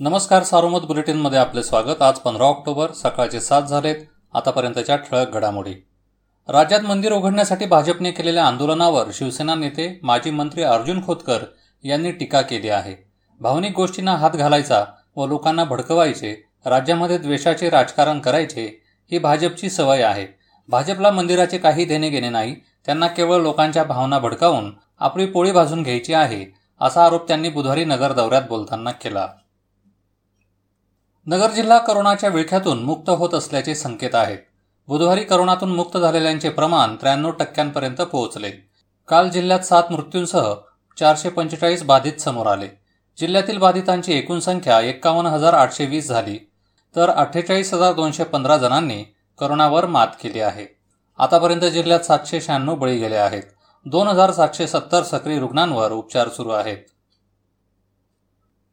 नमस्कार सारोमत बुलेटिनमध्ये आपले स्वागत. आज पंधरा ऑक्टोबर सकाळचे सात झालेत. आतापर्यंतच्या ठळक घडामोडी. राज्यात मंदिर उघडण्यासाठी भाजपने केलेल्या आंदोलनावर शिवसेना नेते माजी मंत्री अर्जुन खोतकर यांनी टीका केली आहे. भावनिक गोष्टींना हात घालायचा व लोकांना भडकवायचे राज्यामध्ये द्वेषाचे राजकारण करायचे ही भाजपची सवय आहे. भाजपला मंदिराचे काही देणे घेणे नाही त्यांना केवळ लोकांच्या भावना भडकावून आपली पोळी भाजून घ्यायची आहे असा आरोप त्यांनी बुधवारी नगर दौऱ्यात बोलताना केला. नगर जिल्हा करोनाच्या विळख्यातून मुक्त होत असल्याचे संकेत आहेत. बुधवारी करोनातून मुक्त झालेल्यांचे प्रमाण त्र्याण्णव टक्क्यांपर्यंत पोहोचले. काल जिल्ह्यात सात मृत्यूंसह चारशे पंचेचाळीस बाधित समोर आले. जिल्ह्यातील बाधितांची एकूण संख्या एक्कावन्न हजार आठशे वीस झाली. तर अठ्ठेचाळीस हजार दोनशे पंधरा जणांनी करोनावर मात केली आहे. आतापर्यंत जिल्ह्यात सातशे शहाण्णव बळी गेले आहेत. दोन हजार सातशे सत्तर सक्रिय रुग्णांवर उपचार सुरू आहेत.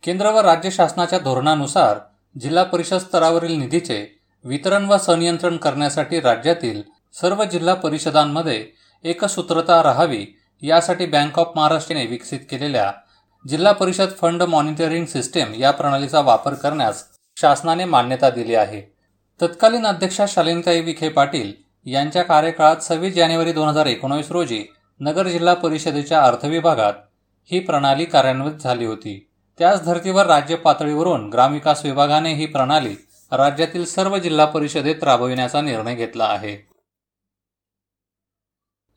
केंद्र व राज्य शासनाच्या धोरणानुसार जिल्हा परिषद स्तरावरील निधीचे वितरण व संनियंत्रण करण्यासाठी राज्यातील सर्व जिल्हा परिषदांमध्ये एकसूत्रता राहावी यासाठी बँक ऑफ महाराष्ट्रने विकसित केलेल्या जिल्हा परिषद फंड मॉनिटरिंग सिस्टीम या प्रणालीचा वापर करण्यास शासनाने मान्यता दिली आहे. तत्कालीन अध्यक्षा शालिनीताई विखे पाटील यांच्या कार्यकाळात सव्वीस जानेवारी दोन हजार एकोणवीस रोजी नगर जिल्हा परिषदेच्या अर्थविभागात ही प्रणाली कार्यान्वित झाली होती. त्याच धर्तीवर राज्य पातळीवरून ग्रामविकास विभागाने ही प्रणाली राज्यातील सर्व जिल्हा परिषदेत राबविण्याचा निर्णय घेतला आहे.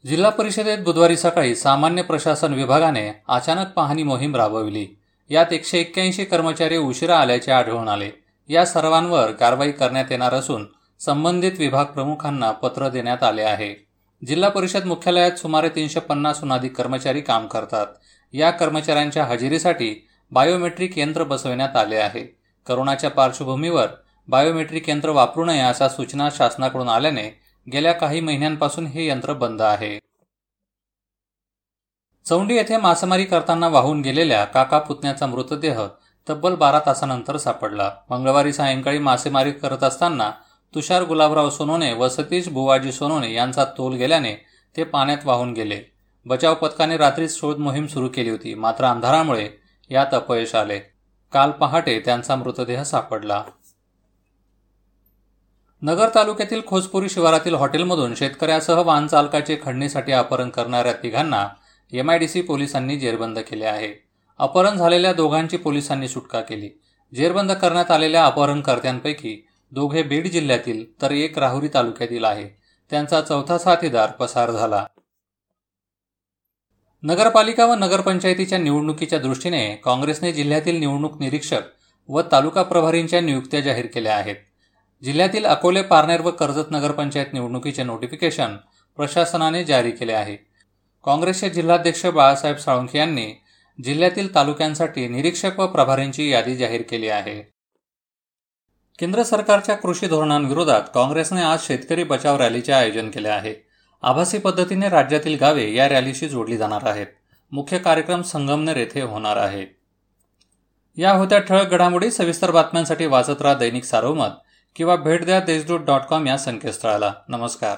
जिल्हा परिषदेत बुधवारी सकाळी सामान्य प्रशासन विभागाने अचानक पाहणी मोहीम राबविली. यात एकशे एक्क्याऐंशी कर्मचारी उशिरा आल्याचे आढळून आले. या सर्वांवर कारवाई करण्यात येणार असून संबंधित विभाग प्रमुखांना पत्र देण्यात आले आहे. जिल्हा परिषद मुख्यालयात सुमारे तीनशे पन्नासहून अधिक कर्मचारी काम करतात. या कर्मचाऱ्यांच्या हजेरीसाठी बायोमेट्रिक यंत्र बसविण्यात आले आहे. करोनाच्या पार्श्वभूमीवर बायोमेट्रिक यंत्र वापरू नये अशा सूचना शासनाकडून आल्याने गेल्या काही महिन्यांपासून हे यंत्र बंद आहे. चौंडी येथे मासेमारी करताना वाहून गेलेल्या काका पुतण्याचा मृतदेह तब्बल बारा तासानंतर सापडला. मंगळवारी सायंकाळी मासेमारी करत असताना तुषार गुलाबराव सोनोने व सतीश बुवाजी सोनोने यांचा तोल गेल्याने ते पाण्यात वाहून गेले. बचाव पथकाने रात्रीच शोध मोहीम सुरू केली होती. मात्र अंधारामुळे यात अपयश आले. काल पहाटे त्यांचा मृतदेह सापडला. नगर तालुक्यातील खोजपुरी शिवारातील हॉटेलमधून शेतकऱ्यासह वाहन चालकाचे खंडणीसाठी अपहरण करणाऱ्या तिघांना एमआयडीसी पोलिसांनी जेरबंद केले आहे. अपहरण झालेल्या दोघांची पोलिसांनी सुटका केली. जेरबंद करण्यात आलेल्या अपहरणकर्त्यांपैकी दोघे बीड जिल्ह्यातील तर एक राहुरी तालुक्यातील आहे. त्यांचा चौथा साथीदार पसार झाला. नगरपालिका व नगरपंचायतीच्या निवडणुकीच्या दृष्टीने काँग्रेसने जिल्ह्यातील निवडणूक निरीक्षक व तालुका प्रभारींच्या नियुक्त्या जाहीर केल्या आहेत. जिल्ह्यातील अकोले पारनेर व कर्जत नगरपंचायत निवडणुकीचे नोटिफिकेशन प्रशासनाने जारी केले आहे. काँग्रेसचे जिल्हाध्यक्ष बाळासाहेब साळुंखे यांनी जिल्ह्यातील तालुक्यांसाठी निरीक्षक व प्रभारींची यादी जाहीर केली आहे. केंद्र सरकारच्या कृषी धोरणांविरोधात काँग्रेसने आज शेतकरी बचाव रॅलीचे आयोजन केले आहे. आभासी पद्धतीने राज्यातील गावे या रॅलीशी जोडली जाणार आहेत. मुख्य कार्यक्रम संगमनेर येथे होणार आहे. या होत्या ठळक घडामोडी सविस्तर बातम्यांसाठी वाचत राहा दैनिक सारोमत किंवा भेट द्या देशदूत डॉट कॉम या संकेतस्थळाला. नमस्कार.